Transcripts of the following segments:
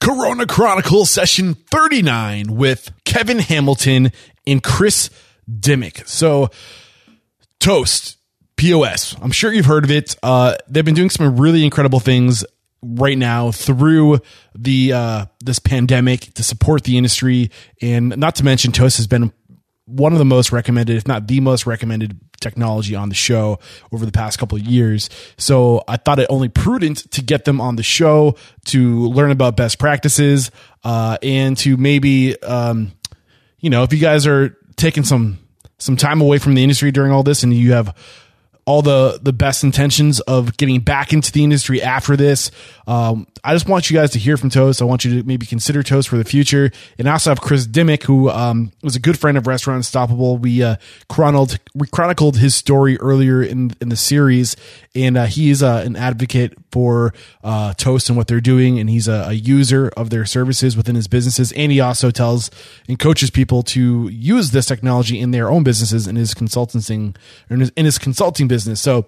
Corona Chronicle session 39 with Kevin Hamilton and Chris Dimmick. So, Toast, POS. I'm sure you've heard of it. Uh, they've been doing some really incredible things right now through the uh, this pandemic to support the industry, and not to mention Toast has been one of the most recommended, if not the most recommended technology on the show over the past couple of years. So I thought it only prudent to get them on the show to learn about best practices uh, and to maybe, um, you know, if you guys are taking some some time away from the industry during all this and you have all the the best intentions of getting back into the industry after this. Um, I just want you guys to hear from Toast. I want you to maybe consider Toast for the future. And I also have Chris Dimmick, who um, was a good friend of Restaurant Unstoppable. We uh, chronicled we chronicled his story earlier in in the series, and uh, he's uh, an advocate for uh, Toast and what they're doing, and he's a, a, user of their services within his businesses. And he also tells and coaches people to use this technology in their own businesses in his consulting in his, in his consulting business. So.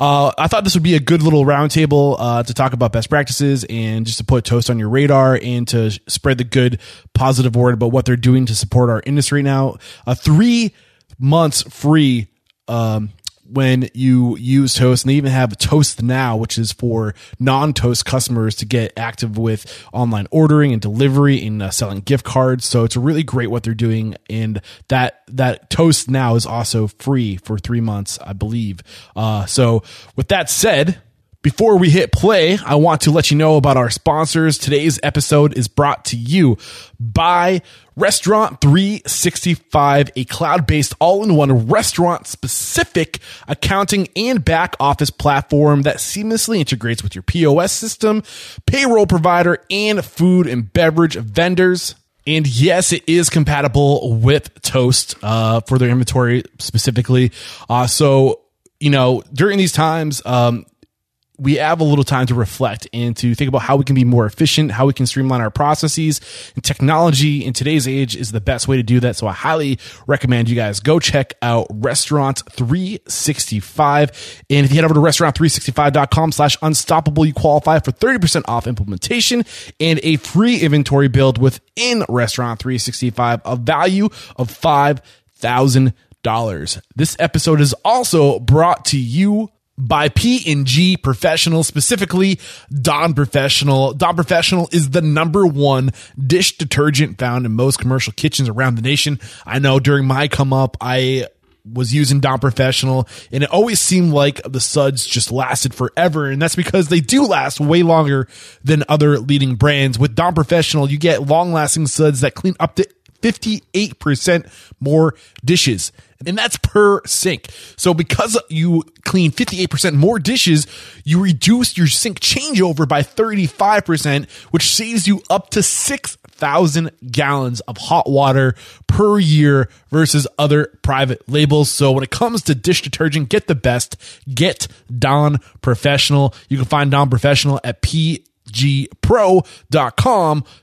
Uh, I thought this would be a good little roundtable uh, to talk about best practices and just to put Toast on your radar and to spread the good, positive word about what they're doing to support our industry now. Uh, three months free um, when you use Toast, and they even have Toast Now, which is for non-Toast customers to get active with online ordering and delivery and uh, selling gift cards. So it's really great what they're doing, and that that Toast Now is also free for three months, I believe. Uh, so with that said. Before we hit play, I want to let you know about our sponsors. Today's episode is brought to you by Restaurant 365, a cloud based all in one restaurant specific accounting and back office platform that seamlessly integrates with your POS system, payroll provider, and food and beverage vendors. And yes, it is compatible with Toast uh, for their inventory specifically. Uh, so, you know, during these times, um, we have a little time to reflect and to think about how we can be more efficient, how we can streamline our processes. And technology in today's age is the best way to do that. So I highly recommend you guys go check out Restaurant 365. And if you head over to restaurant365.com slash unstoppable, you qualify for 30% off implementation and a free inventory build within Restaurant 365, a value of $5,000. This episode is also brought to you by P&G Professional, specifically Dawn Professional. Dawn Professional is the number one dish detergent found in most commercial kitchens around the nation. I know during my come up, I was using Dawn Professional and it always seemed like the suds just lasted forever. And that's because they do last way longer than other leading brands. With Dawn Professional, you get long lasting suds that clean up to 58% more dishes. And that's per sink. So because you clean 58% more dishes, you reduce your sink changeover by 35%, which saves you up to 6,000 gallons of hot water per year versus other private labels. So when it comes to dish detergent, get the best. Get Dawn Professional. You can find Dawn Professional at pgpro.com,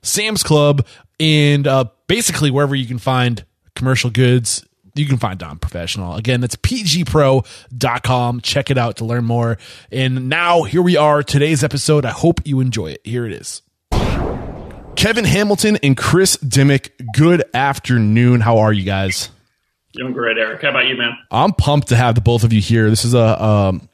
Sam's Club, and uh, basically wherever you can find commercial goods you can find Dawn Professional. Again, that's pgpro.com. Check it out to learn more. And now here we are, today's episode. I hope you enjoy it. Here it is. Kevin Hamilton and Chris Dimmick, good afternoon. How are you guys? Doing great, Eric. How about you, man? I'm pumped to have the both of you here. This is a um,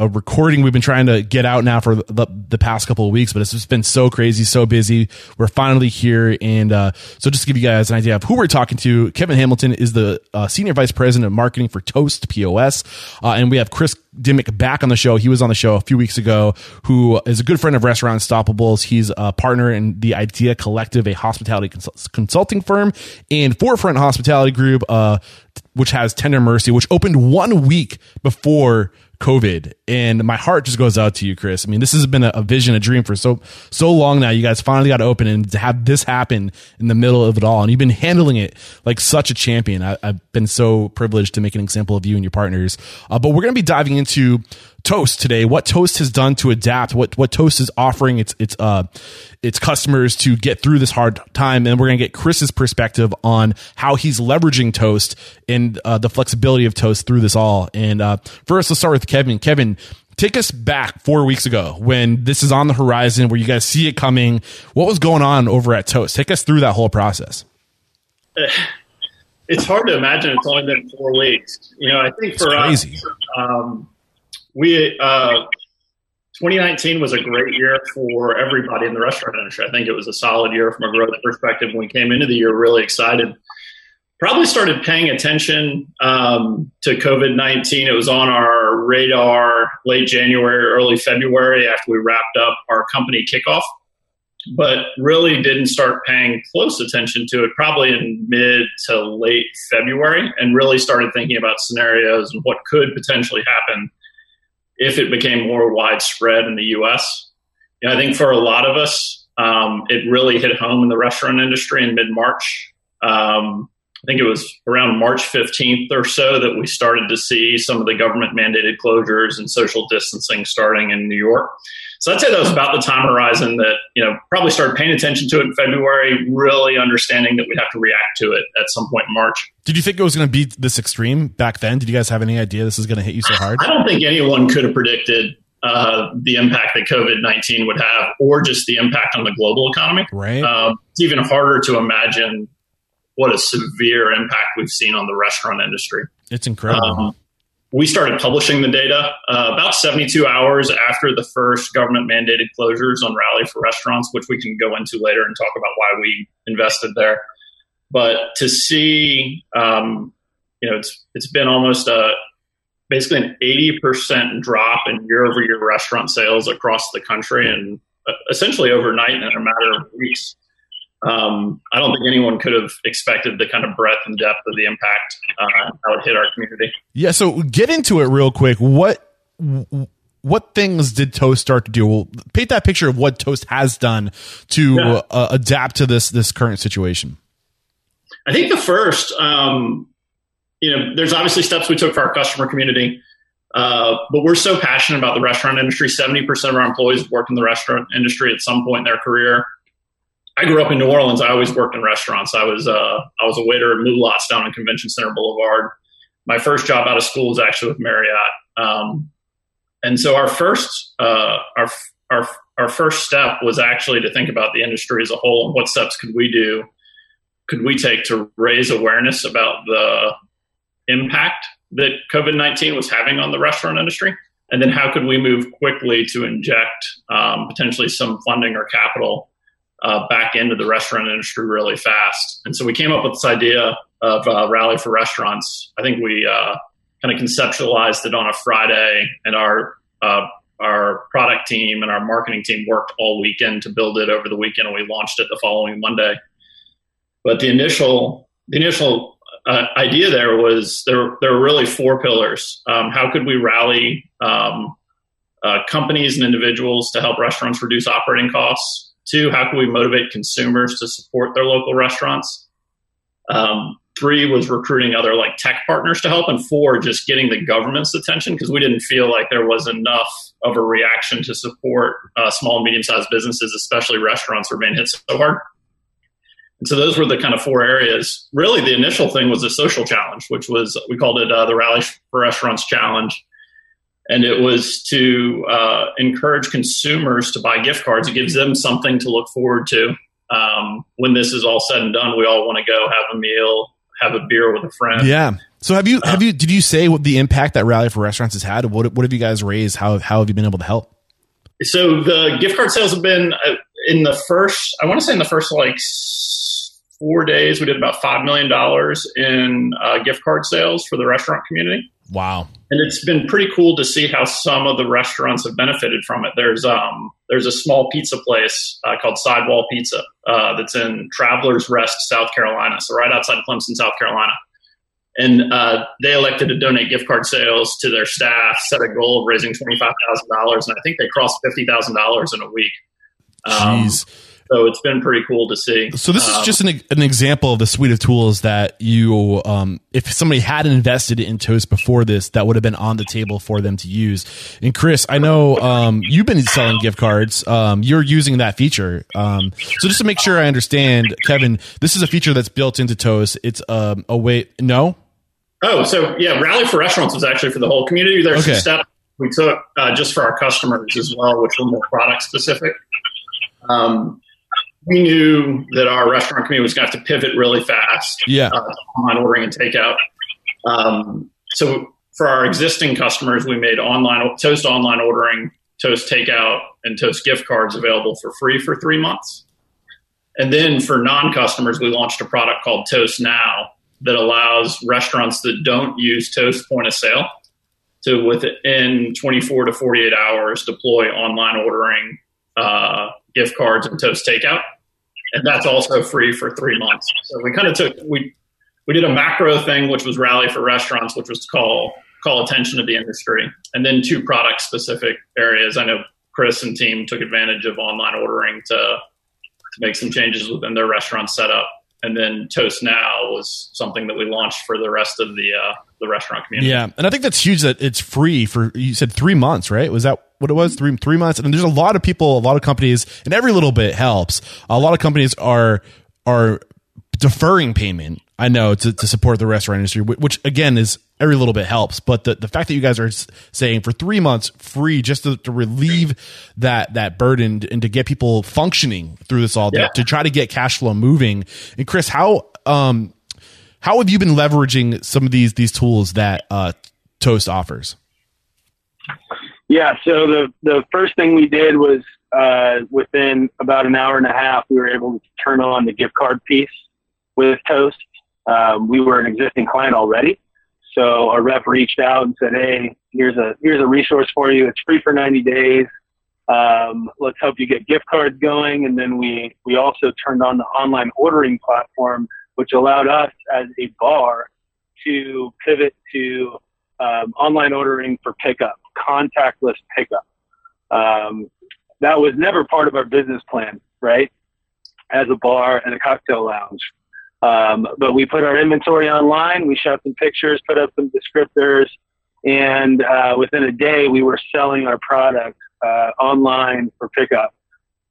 a recording we've been trying to get out now for the, the past couple of weeks, but it's just been so crazy, so busy. We're finally here. And uh, so just to give you guys an idea of who we're talking to, Kevin Hamilton is the uh, Senior Vice President of Marketing for Toast POS. Uh, and we have Chris Dimmick back on the show. He was on the show a few weeks ago, who is a good friend of Restaurant Unstoppables. He's a partner in the Idea Collective, a hospitality cons- consulting firm, and Forefront Hospitality Group, uh, which has Tender Mercy, which opened one week before COVID. And my heart just goes out to you, Chris. I mean, this has been a, a, vision, a dream for so so long now. You guys finally got to open and to have this happen in the middle of it all, and you've been handling it like such a champion. I, have been so privileged to make an example of you and your partners. Uh, but we're going to be diving into Toast today. What Toast has done to adapt. What what Toast is offering its its uh its customers to get through this hard time, and we're going to get Chris's perspective on how he's leveraging Toast and uh, the flexibility of Toast through this all. And uh, first, let's start with Kevin. Kevin, take us back four weeks ago when this is on the horizon, where you guys see it coming. What was going on over at Toast? Take us through that whole process. It's hard to imagine it's only been four weeks. You know, I think for us, um, we uh, 2019 was a great year for everybody in the restaurant industry. I think it was a solid year from a growth perspective. We came into the year, really excited probably started paying attention um, to COVID 19. It was on our radar late January, early February after we wrapped up our company kickoff, but really didn't start paying close attention to it probably in mid to late February and really started thinking about scenarios and what could potentially happen if it became more widespread in the US. You know, I think for a lot of us, um, it really hit home in the restaurant industry in mid March. Um, I think it was around March 15th or so that we started to see some of the government mandated closures and social distancing starting in New York. So I'd say that was about the time horizon that, you know, probably started paying attention to it in February, really understanding that we'd have to react to it at some point in March. Did you think it was going to be this extreme back then? Did you guys have any idea this was going to hit you so hard? I don't think anyone could have predicted uh, the impact that COVID 19 would have or just the impact on the global economy. Right. Um, it's even harder to imagine what a severe impact we've seen on the restaurant industry. It's incredible. Um, we started publishing the data uh, about 72 hours after the first government mandated closures on Rally for restaurants, which we can go into later and talk about why we invested there. But to see, um, you know, it's it's been almost a basically an 80% drop in year over year restaurant sales across the country, and uh, essentially overnight in a matter of weeks um, I don't think anyone could have expected the kind of breadth and depth of the impact uh, how it hit our community. Yeah, so get into it real quick. What what things did Toast start to do? Well, paint that picture of what Toast has done to yeah. uh, adapt to this this current situation. I think the first, um, you know, there's obviously steps we took for our customer community. Uh, but we're so passionate about the restaurant industry. 70% of our employees work in the restaurant industry at some point in their career. I grew up in New Orleans. I always worked in restaurants. I was uh, I was a waiter at Mulate's down on Convention Center Boulevard. My first job out of school was actually with Marriott. Um, and so our first uh, our our our first step was actually to think about the industry as a whole and what steps could we do could we take to raise awareness about the impact that COVID nineteen was having on the restaurant industry, and then how could we move quickly to inject um, potentially some funding or capital uh, back into the restaurant industry really fast. And so we came up with this idea of uh, Rally for Restaurants. I think we uh, kind of conceptualized it on a Friday, and our uh, our product team and our marketing team worked all weekend to build it over the weekend, and we launched it the following Monday. But the initial the initial uh, idea there was there there were really four pillars. Um, how could we rally um, uh, companies and individuals to help restaurants reduce operating costs? Two, how can we motivate consumers to support their local restaurants? Um, three was recruiting other like tech partners to help, and four, just getting the government's attention because we didn't feel like there was enough of a reaction to support uh, small and medium sized businesses, especially restaurants, were being hit so hard. And so those were the kind of four areas. Really, the initial thing was a social challenge, which was we called it uh, the Rally for Restaurants Challenge and it was to uh, encourage consumers to buy gift cards. It gives them something to look forward to. Um, when this is all said and done, we all want to go have a meal, have a beer with a friend. Yeah. So have you have you did you say what the impact that Rally for Restaurants has had? What what have you guys raised? How how have you been able to help? So the gift card sales have been uh, in the first. I want to say in the first like four days, we did about five million dollars in uh, gift card sales for the restaurant community. Wow. And it's been pretty cool to see how some of the restaurants have benefited from it. There's um there's a small pizza place uh, called Sidewall Pizza uh, that's in Travelers Rest, South Carolina, so right outside of Clemson, South Carolina. And uh, they elected to donate gift card sales to their staff, set a goal of raising twenty five thousand dollars, and I think they crossed fifty thousand dollars in a week. Um, Jeez so it's been pretty cool to see. So this um, is just an, an example of the suite of tools that you, um, if somebody had invested in Toast before this, that would have been on the table for them to use. And Chris, I know um, you've been selling gift cards. Um, you're using that feature. Um, so just to make sure I understand, Kevin, this is a feature that's built into Toast. It's um, a way. No. Oh, so yeah, Rally for Restaurants was actually for the whole community. There's okay. some steps we took uh, just for our customers as well, which were more product specific. Um, we knew that our restaurant community was going to have to pivot really fast. Yeah. Uh, online ordering and takeout. Um, so for our existing customers, we made online Toast online ordering, Toast takeout, and Toast gift cards available for free for three months. And then for non-customers, we launched a product called Toast Now that allows restaurants that don't use Toast point of sale to within 24 to 48 hours deploy online ordering, uh, gift cards, and Toast takeout. And that's also free for three months. So we kind of took we we did a macro thing, which was rally for restaurants, which was to call call attention to the industry, and then two product specific areas. I know Chris and team took advantage of online ordering to to make some changes within their restaurant setup, and then Toast Now was something that we launched for the rest of the uh, the restaurant community. Yeah, and I think that's huge that it's free for you said three months, right? Was that what it was? Three three months, and there's a lot of people, a lot of companies, and every little bit helps. A lot of companies are are deferring payment. I know to, to support the restaurant industry, which again is every little bit helps. But the, the fact that you guys are saying for three months free just to, to relieve that that burden and to get people functioning through this all, yeah. to, to try to get cash flow moving. And Chris, how um how have you been leveraging some of these these tools that uh, Toast offers? Yeah, so the the first thing we did was uh, within about an hour and a half, we were able to turn on the gift card piece with Toast. Um, we were an existing client already, so our rep reached out and said, "Hey, here's a here's a resource for you. It's free for 90 days. Um, let's help you get gift cards going." And then we we also turned on the online ordering platform which allowed us as a bar to pivot to um, online ordering for pickup, contactless pickup. Um, that was never part of our business plan, right? As a bar and a cocktail lounge. Um, but we put our inventory online, we shot some pictures, put up some descriptors, and uh, within a day we were selling our product uh, online for pickup.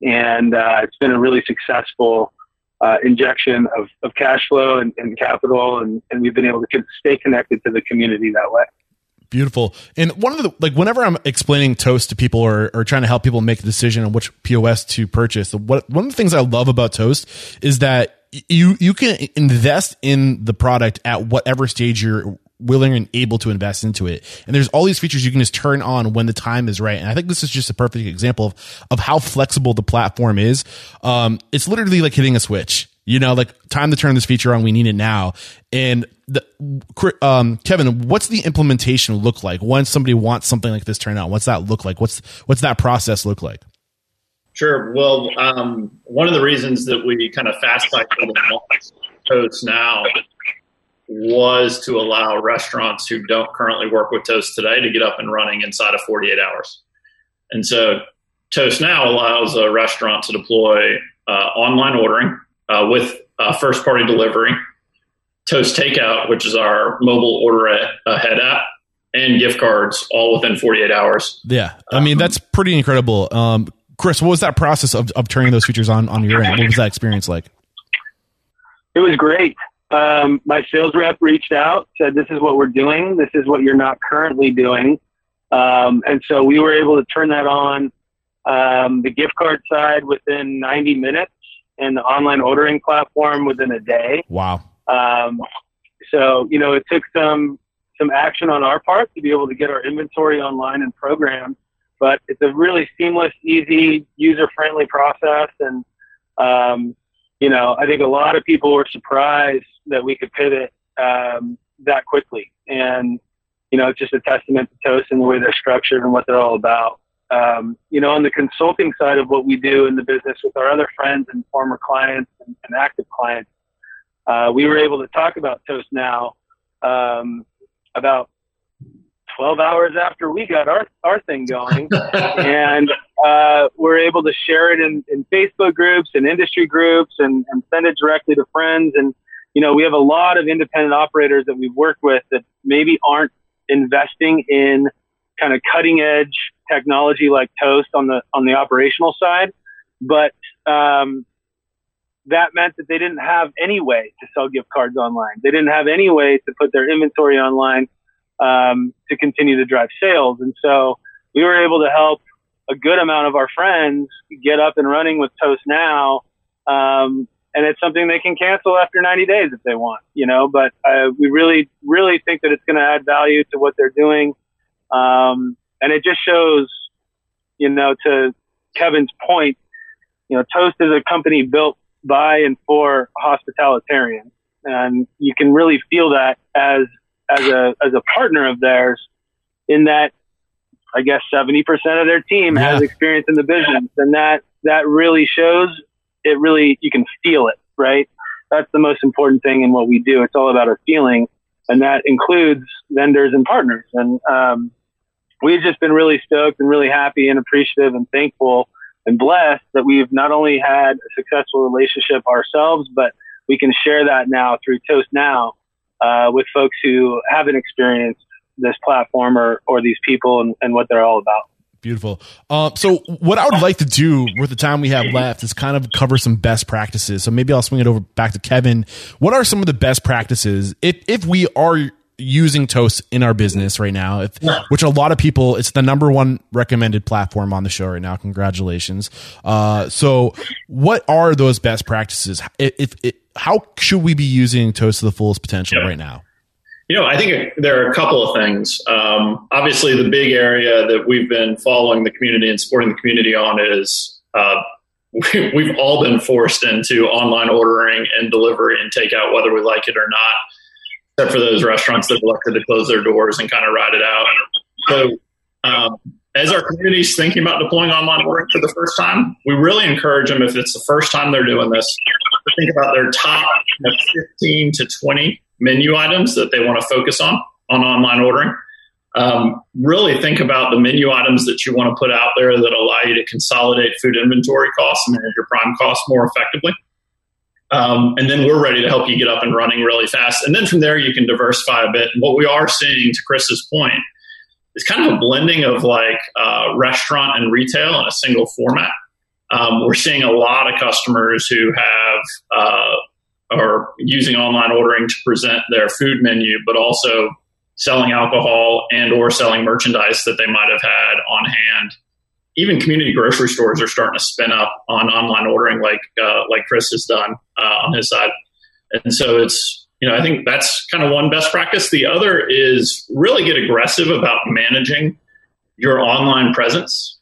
And uh, it's been a really successful uh, injection of, of cash flow and, and capital, and, and we've been able to stay connected to the community that way. Beautiful. And one of the like whenever I'm explaining Toast to people or, or trying to help people make a decision on which POS to purchase, what one of the things I love about Toast is that you you can invest in the product at whatever stage you're willing and able to invest into it. And there's all these features you can just turn on when the time is right. And I think this is just a perfect example of, of how flexible the platform is. Um, it's literally like hitting a switch, you know, like time to turn this feature on. We need it now. And the, um, Kevin, what's the implementation look like once somebody wants something like this turned on? What's that look like? What's, what's that process look like? Sure. Well, um, one of the reasons that we kind of fast cycled Toast now was to allow restaurants who don't currently work with Toast today to get up and running inside of 48 hours. And so Toast now allows a restaurant to deploy uh, online ordering uh, with uh, first party delivery, Toast Takeout, which is our mobile order ahead app, and gift cards all within 48 hours. Yeah. I mean, that's pretty incredible. Um, Chris, what was that process of, of turning those features on on your end? What was that experience like? It was great um, my sales rep reached out, said, "This is what we're doing. This is what you're not currently doing," um, and so we were able to turn that on. Um, the gift card side within 90 minutes, and the online ordering platform within a day. Wow. Um, so you know, it took some some action on our part to be able to get our inventory online and programmed, but it's a really seamless, easy, user-friendly process, and um, you know, I think a lot of people were surprised that we could pivot um, that quickly. And, you know, it's just a testament to Toast and the way they're structured and what they're all about. Um, you know, on the consulting side of what we do in the business with our other friends and former clients and, and active clients, uh, we were able to talk about Toast now um, about 12 hours after we got our, our thing going. and uh, we're able to share it in, in Facebook groups and industry groups and, and send it directly to friends. And, you know, we have a lot of independent operators that we've worked with that maybe aren't investing in kind of cutting edge technology like Toast on the on the operational side, but um, that meant that they didn't have any way to sell gift cards online. They didn't have any way to put their inventory online um, to continue to drive sales. And so we were able to help a good amount of our friends get up and running with Toast Now. Um, and it's something they can cancel after 90 days if they want, you know, but uh, we really, really think that it's going to add value to what they're doing. Um, and it just shows, you know, to Kevin's point, you know, Toast is a company built by and for hospitalitarians. And you can really feel that as, as a, as a partner of theirs in that I guess 70% of their team yeah. has experience in the business. And that, that really shows it really, you can feel it, right? That's the most important thing in what we do. It's all about our feeling. And that includes vendors and partners. And, um, we've just been really stoked and really happy and appreciative and thankful and blessed that we've not only had a successful relationship ourselves, but we can share that now through Toast Now uh, with folks who haven't experienced this platform or, or these people and, and what they're all about. Beautiful. Um, so what I would like to do with the time we have left is kind of cover some best practices. So maybe I'll swing it over back to Kevin. What are some of the best practices if if we are using Toast in our business right now, if, which a lot of people, it's the number one recommended platform on the show right now. Congratulations. Uh, so what are those best practices? If, if, if, how should we be using Toast to the fullest potential right now? You know, I think there are a couple of things. Um, obviously, the big area that we've been following the community and supporting the community on is uh, we've all been forced into online ordering and delivery and takeout, whether we like it or not, except for those restaurants that elected to close their doors and kind of ride it out. So, um, as our community is thinking about deploying online ordering for the first time, we really encourage them if it's the first time they're doing this to think about their top 15 to 20 menu items that they want to focus on on online ordering. Um, really think about the menu items that you want to put out there that allow you to consolidate food inventory costs and manage your prime costs more effectively. Um, and then we're ready to help you get up and running really fast. And then from there, you can diversify a bit. And what we are seeing, to Chris's point, is kind of a blending of like uh, restaurant and retail in a single format. Um, we're seeing a lot of customers who have uh, are using online ordering to present their food menu, but also selling alcohol and or selling merchandise that they might have had on hand. Even community grocery stores are starting to spin up on online ordering, like uh, like Chris has done uh, on his side. And so it's you know I think that's kind of one best practice. The other is really get aggressive about managing your online presence.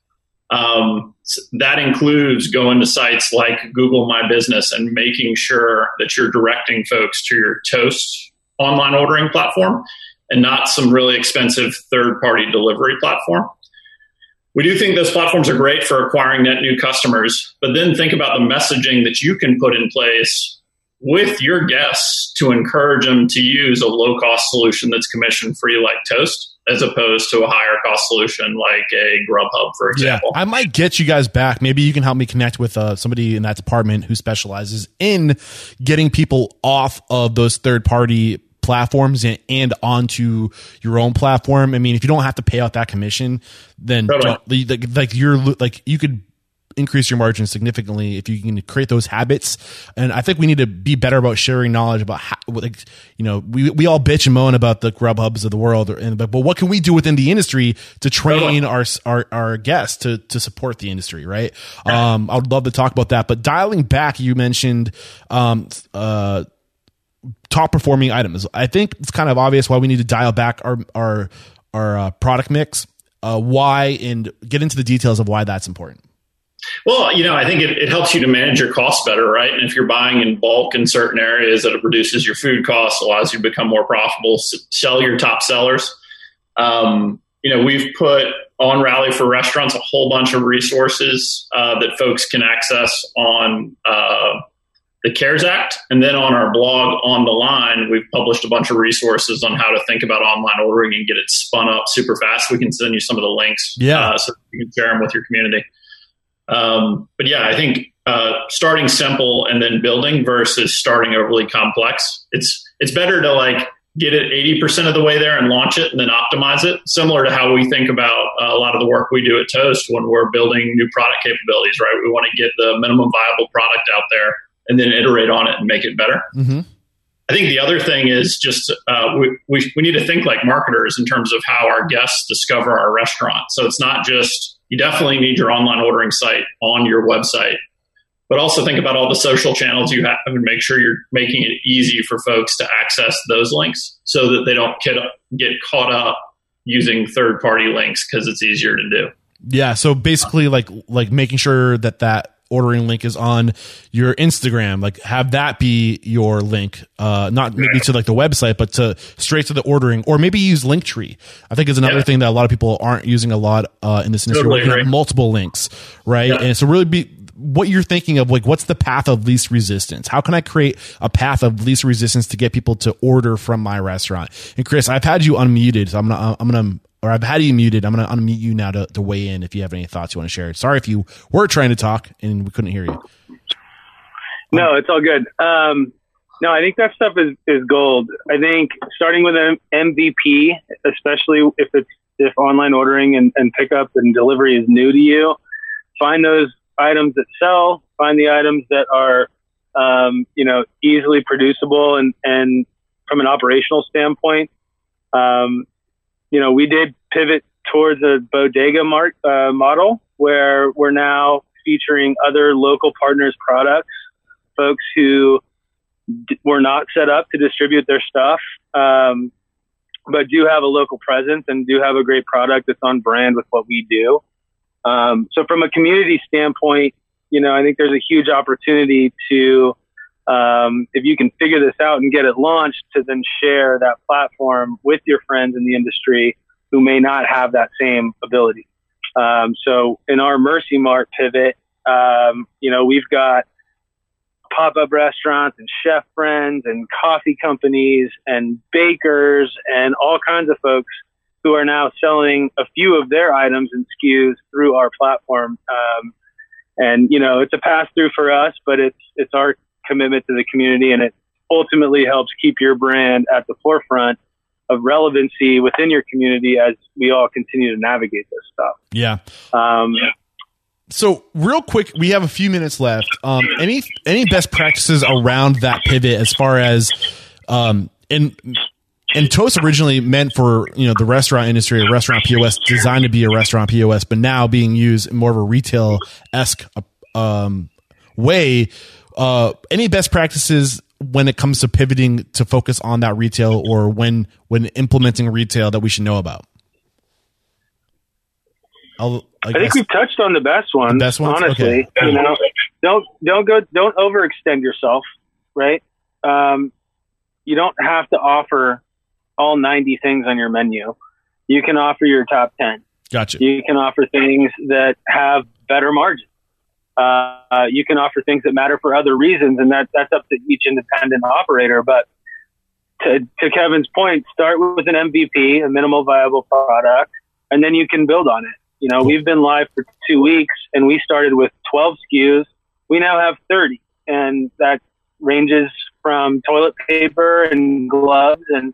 Um, that includes going to sites like Google My Business and making sure that you're directing folks to your Toast online ordering platform and not some really expensive third party delivery platform. We do think those platforms are great for acquiring net new customers, but then think about the messaging that you can put in place with your guests to encourage them to use a low cost solution that's commission free like Toast as opposed to a higher cost solution like a Grubhub, for example. Yeah, I might get you guys back. Maybe you can help me connect with uh, somebody in that department who specializes in getting people off of those third party platforms and, and, onto your own platform. I mean, if you don't have to pay out that commission, then totally. like, like you're like you could increase your margins significantly if you can create those habits. And I think we need to be better about sharing knowledge about how, like, you know, we, we all bitch and moan about the Grubhubs of the world, and, but, but what can we do within the industry to train our, our, our guests to, to support the industry, right? Um, I would love to talk about that, but dialing back, you mentioned, um, uh, top performing items. I think it's kind of obvious why we need to dial back our, our, our uh, product mix. Uh, why and get into the details of why that's important. Well, you know, I think it, it, helps you to manage your costs better, right? And if you're buying in bulk in certain areas, that it reduces your food costs, allows you to become more profitable, sell your top sellers. Um, you know, we've put on Rally for Restaurants a whole bunch of resources uh, that folks can access on uh, the CARES Act. And then on our blog, On the Line, we've published a bunch of resources on how to think about online ordering and get it spun up super fast. We can send you some of the links yeah. Uh, so you can share them with your community. Um, but yeah, I think uh, starting simple and then building versus starting overly complex. It's it's better to like get it 80% of the way there and launch it and then optimize it. Similar to how we think about uh, a lot of the work we do at Toast when we're building new product capabilities, right? We want to get the minimum viable product out there and then iterate on it and make it better. Mm-hmm. I think the other thing is just uh, we, we, we need to think like marketers in terms of how our guests discover our restaurant. So it's not just, you definitely need your online ordering site on your website, but also think about all the social channels you have and make sure you're making it easy for folks to access those links so that they don't get, get caught up using third party links because it's easier to do. Yeah. So basically, like like making sure that that ordering link is on your Instagram. Like have that be your link, uh, not maybe to like the website, but to straight to the ordering, or maybe use Linktree. I think is another yeah. thing that a lot of people aren't using a lot uh, in this industry. Totally multiple links, right? Yeah. And so really be what you're thinking of like what's the path of least resistance how can i create a path of least resistance to get people to order from my restaurant and chris i've had you unmuted so i'm gonna i'm gonna or I've had you muted. I'm going to unmute you now to, to weigh in if you have any thoughts you want to share. Sorry if you were trying to talk and we couldn't hear you. No, it's all good. Um, no, I think that stuff is, is gold. I think starting with an MVP, especially if it's if online ordering and, and pickup and delivery is new to you, find those items that sell. Find the items that are um, you know easily producible and and from an operational standpoint. Um, you know, we did pivot towards a bodega mark, uh, model where we're now featuring other local partners' products, folks who d- were not set up to distribute their stuff, um, but do have a local presence and do have a great product that's on brand with what we do. Um, so, from a community standpoint, you know, I think there's a huge opportunity to um, if you can figure this out and get it launched to then share that platform with your friends in the industry who may not have that same ability. Um, so in our Mercy Mart pivot, um, you know, we've got pop-up restaurants and chef friends and coffee companies and bakers and all kinds of folks who are now selling a few of their items and SKUs through our platform. Um, and you know, it's a pass through for us, but it's it's our commitment to the community, and it ultimately helps keep your brand at the forefront of relevancy within your community as we all continue to navigate this stuff. Yeah. Um, so real quick, we have a few minutes left. Um, any any best practices around that pivot as far as um, and and Toast originally meant for you know the restaurant industry, a restaurant POS designed to be a restaurant POS, but now being used in more of a retail esque um, way uh, any best practices when it comes to pivoting to focus on that retail or when when implementing retail that we should know about? I'll, I, I think we've touched on the best ones. The best ones, honestly. Okay. You know, don't don't go don't overextend yourself. Right. Um, you don't have to offer all ninety things on your menu. You can offer your top ten. Gotcha. You can offer things that have better margins. Uh, you can offer things that matter for other reasons, and that that's up to each independent operator. But to, to Kevin's point, start with an MVP, a minimal viable product, and then you can build on it. You know, we've been live for two weeks, and we started with 12 SKUs. We now have 30, and that ranges from toilet paper and gloves, and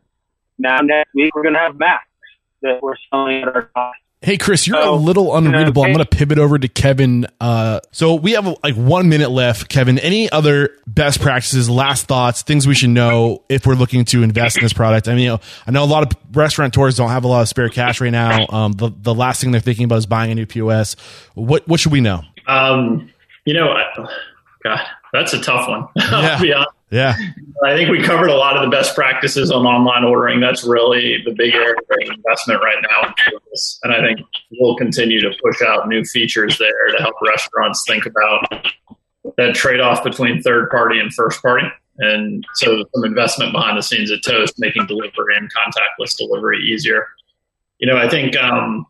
now next week we're going to have masks that we're selling at our cost. Hey Chris, you're oh, a little unreadable. I'm going to pivot over to Kevin. Uh, so we have like one minute left. Kevin, any other best practices, last thoughts, things we should know if we're looking to invest in this product? I mean, you know, I know a lot of restaurateurs don't have a lot of spare cash right now. Um, the the last thing they're thinking about is buying a new POS. What what should we know? Um, you know, God, that's a tough one. Yeah. Yeah. I think we covered a lot of the best practices on online ordering. That's really the big area of investment right now. And I think we'll continue to push out new features there to help restaurants think about that trade off between third party and first party. And so some investment behind the scenes at Toast, making delivery and contactless delivery easier. You know, I think um,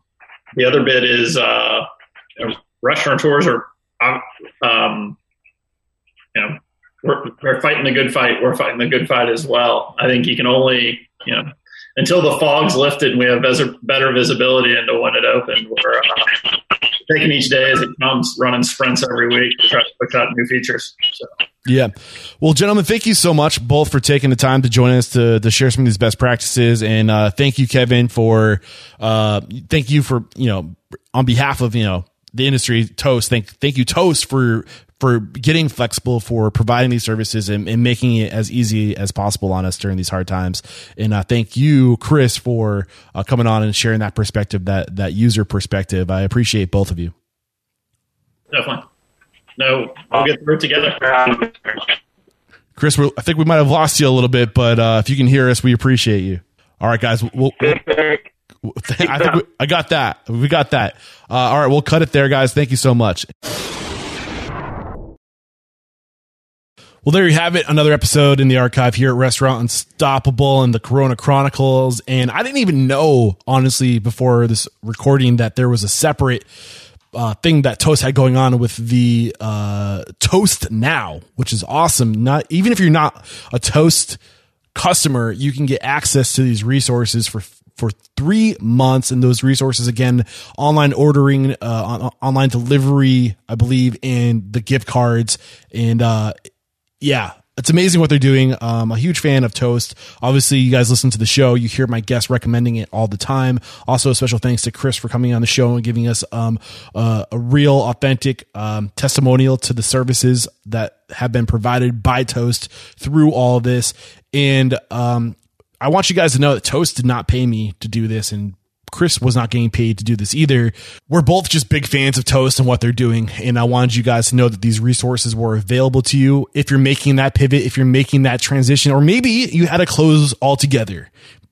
the other bit is uh, restaurateurs are, um, you know, we're, we're fighting the good fight. We're fighting the good fight as well. I think you can only, you know, until the fog's lifted and we have better visibility into when it opened, we're uh, taking each day as it comes, running sprints every week to try to push out new features. So. Yeah. Well, gentlemen, thank you so much both for taking the time to join us to, to share some of these best practices. And uh, thank you, Kevin, for uh, thank you for, you know, on behalf of, you know, the industry, Toast. Thank thank you, Toast, for for getting flexible, for providing these services and, and making it as easy as possible on us during these hard times. And uh, thank you, Chris, for uh, coming on and sharing that perspective, that that user perspective. I appreciate both of you. Definitely. No, we'll get through it together. Chris, I think we might have lost you a little bit, but uh, if you can hear us, we appreciate you. All right, guys. We'll, we'll, I think we, I got that. We got that. Uh, all right, we'll cut it there, guys. Thank you so much. Well, there you have it. Another episode in the archive here at Restaurant Unstoppable and the Corona Chronicles. And I didn't even know, honestly, before this recording that there was a separate uh, thing that Toast had going on with the uh, Toast Now, which is awesome. Not even if you're not a Toast customer, you can get access to these resources for for three months. And those resources, again, online ordering, uh, on, online delivery, I believe, and the gift cards. And, uh, yeah, it's amazing what they're doing. Um, a huge fan of Toast. Obviously, you guys listen to the show. You hear my guests recommending it all the time. Also, a special thanks to Chris for coming on the show and giving us um, uh, a real, authentic um, testimonial to the services that have been provided by Toast through all this. And um, I want you guys to know that Toast did not pay me to do this and Chris was not getting paid to do this either. We're both just big fans of Toast and what they're doing. And I wanted you guys to know that these resources were available to you if you're making that pivot, if you're making that transition, or maybe you had to close altogether.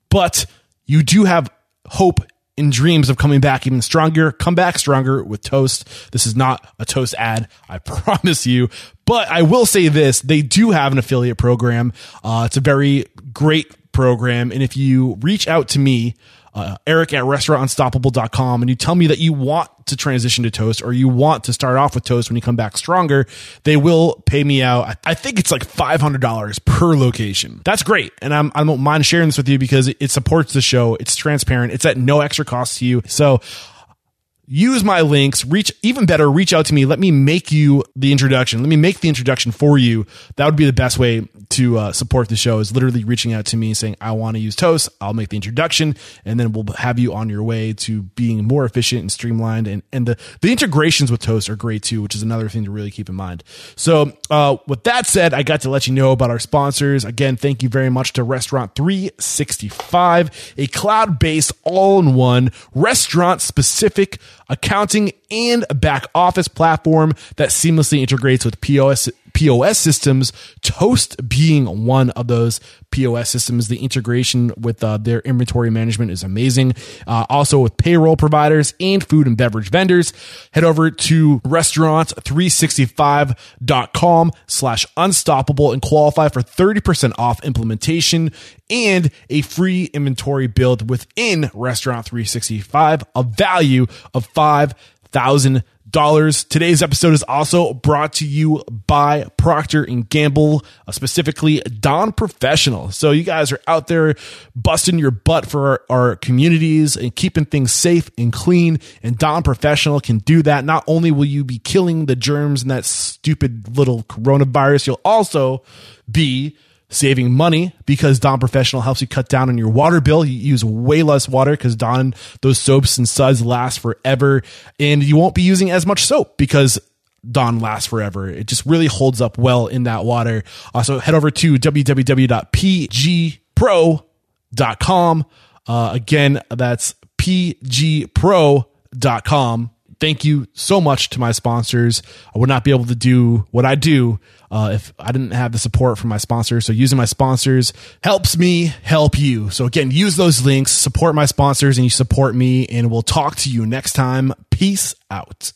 But you do have hope and dreams of coming back even stronger. Come back stronger with Toast. This is not a Toast ad, I promise you. But I will say this they do have an affiliate program. Uh, it's a very great program. And if you reach out to me, uh, Eric at restaurantunstoppable.com and you tell me that you want to transition to toast or you want to start off with toast when you come back stronger, they will pay me out. I, think it's like $500 per location. That's great. And I'm, I don't mind sharing this with you because it supports the show. It's transparent. It's at no extra cost to you. So use my links reach even better reach out to me. Let me make you the introduction. Let me make the introduction for you. That would be the best way to uh, support the show is literally reaching out to me and saying i want to use toast. I'll make the introduction and then we'll have you on your way to being more efficient and streamlined. And, and the, the integrations with toast are great too which is another thing to really keep in mind. So uh, with that said i got to let you know about our sponsors. Again thank you very much to restaurant 365 a cloud-based all-in-one restaurant specific accounting and back office platform that seamlessly integrates with POS POS systems, Toast being one of those POS systems. The integration with uh, their inventory management is amazing. Uh, also with payroll providers and food and beverage vendors. Head over to restaurant365.com slash unstoppable and qualify for 30% off implementation and a free inventory build within Restaurant 365, a value of 5000 dollars. Today's episode is also brought to you by Procter and Gamble, uh, specifically Dawn Professional. So you guys are out there busting your butt for our, our, communities and keeping things safe and clean. And Dawn Professional can do that. Not only will you be killing the germs and that stupid little coronavirus, you'll also be saving money because Dawn Professional helps you cut down on your water bill. You use way less water because Dawn, those soaps and suds last forever. And you won't be using as much soap because Dawn lasts forever. It just really holds up well in that water. Also, head over to www.pgpro.com. Uh, again, that's pgpro.com thank you so much to my sponsors. I would not be able to do what I do uh, if I didn't have the support from my sponsors. So using my sponsors helps me help you. So again, use those links, support my sponsors, and you support me. And we'll talk to you next time. Peace out.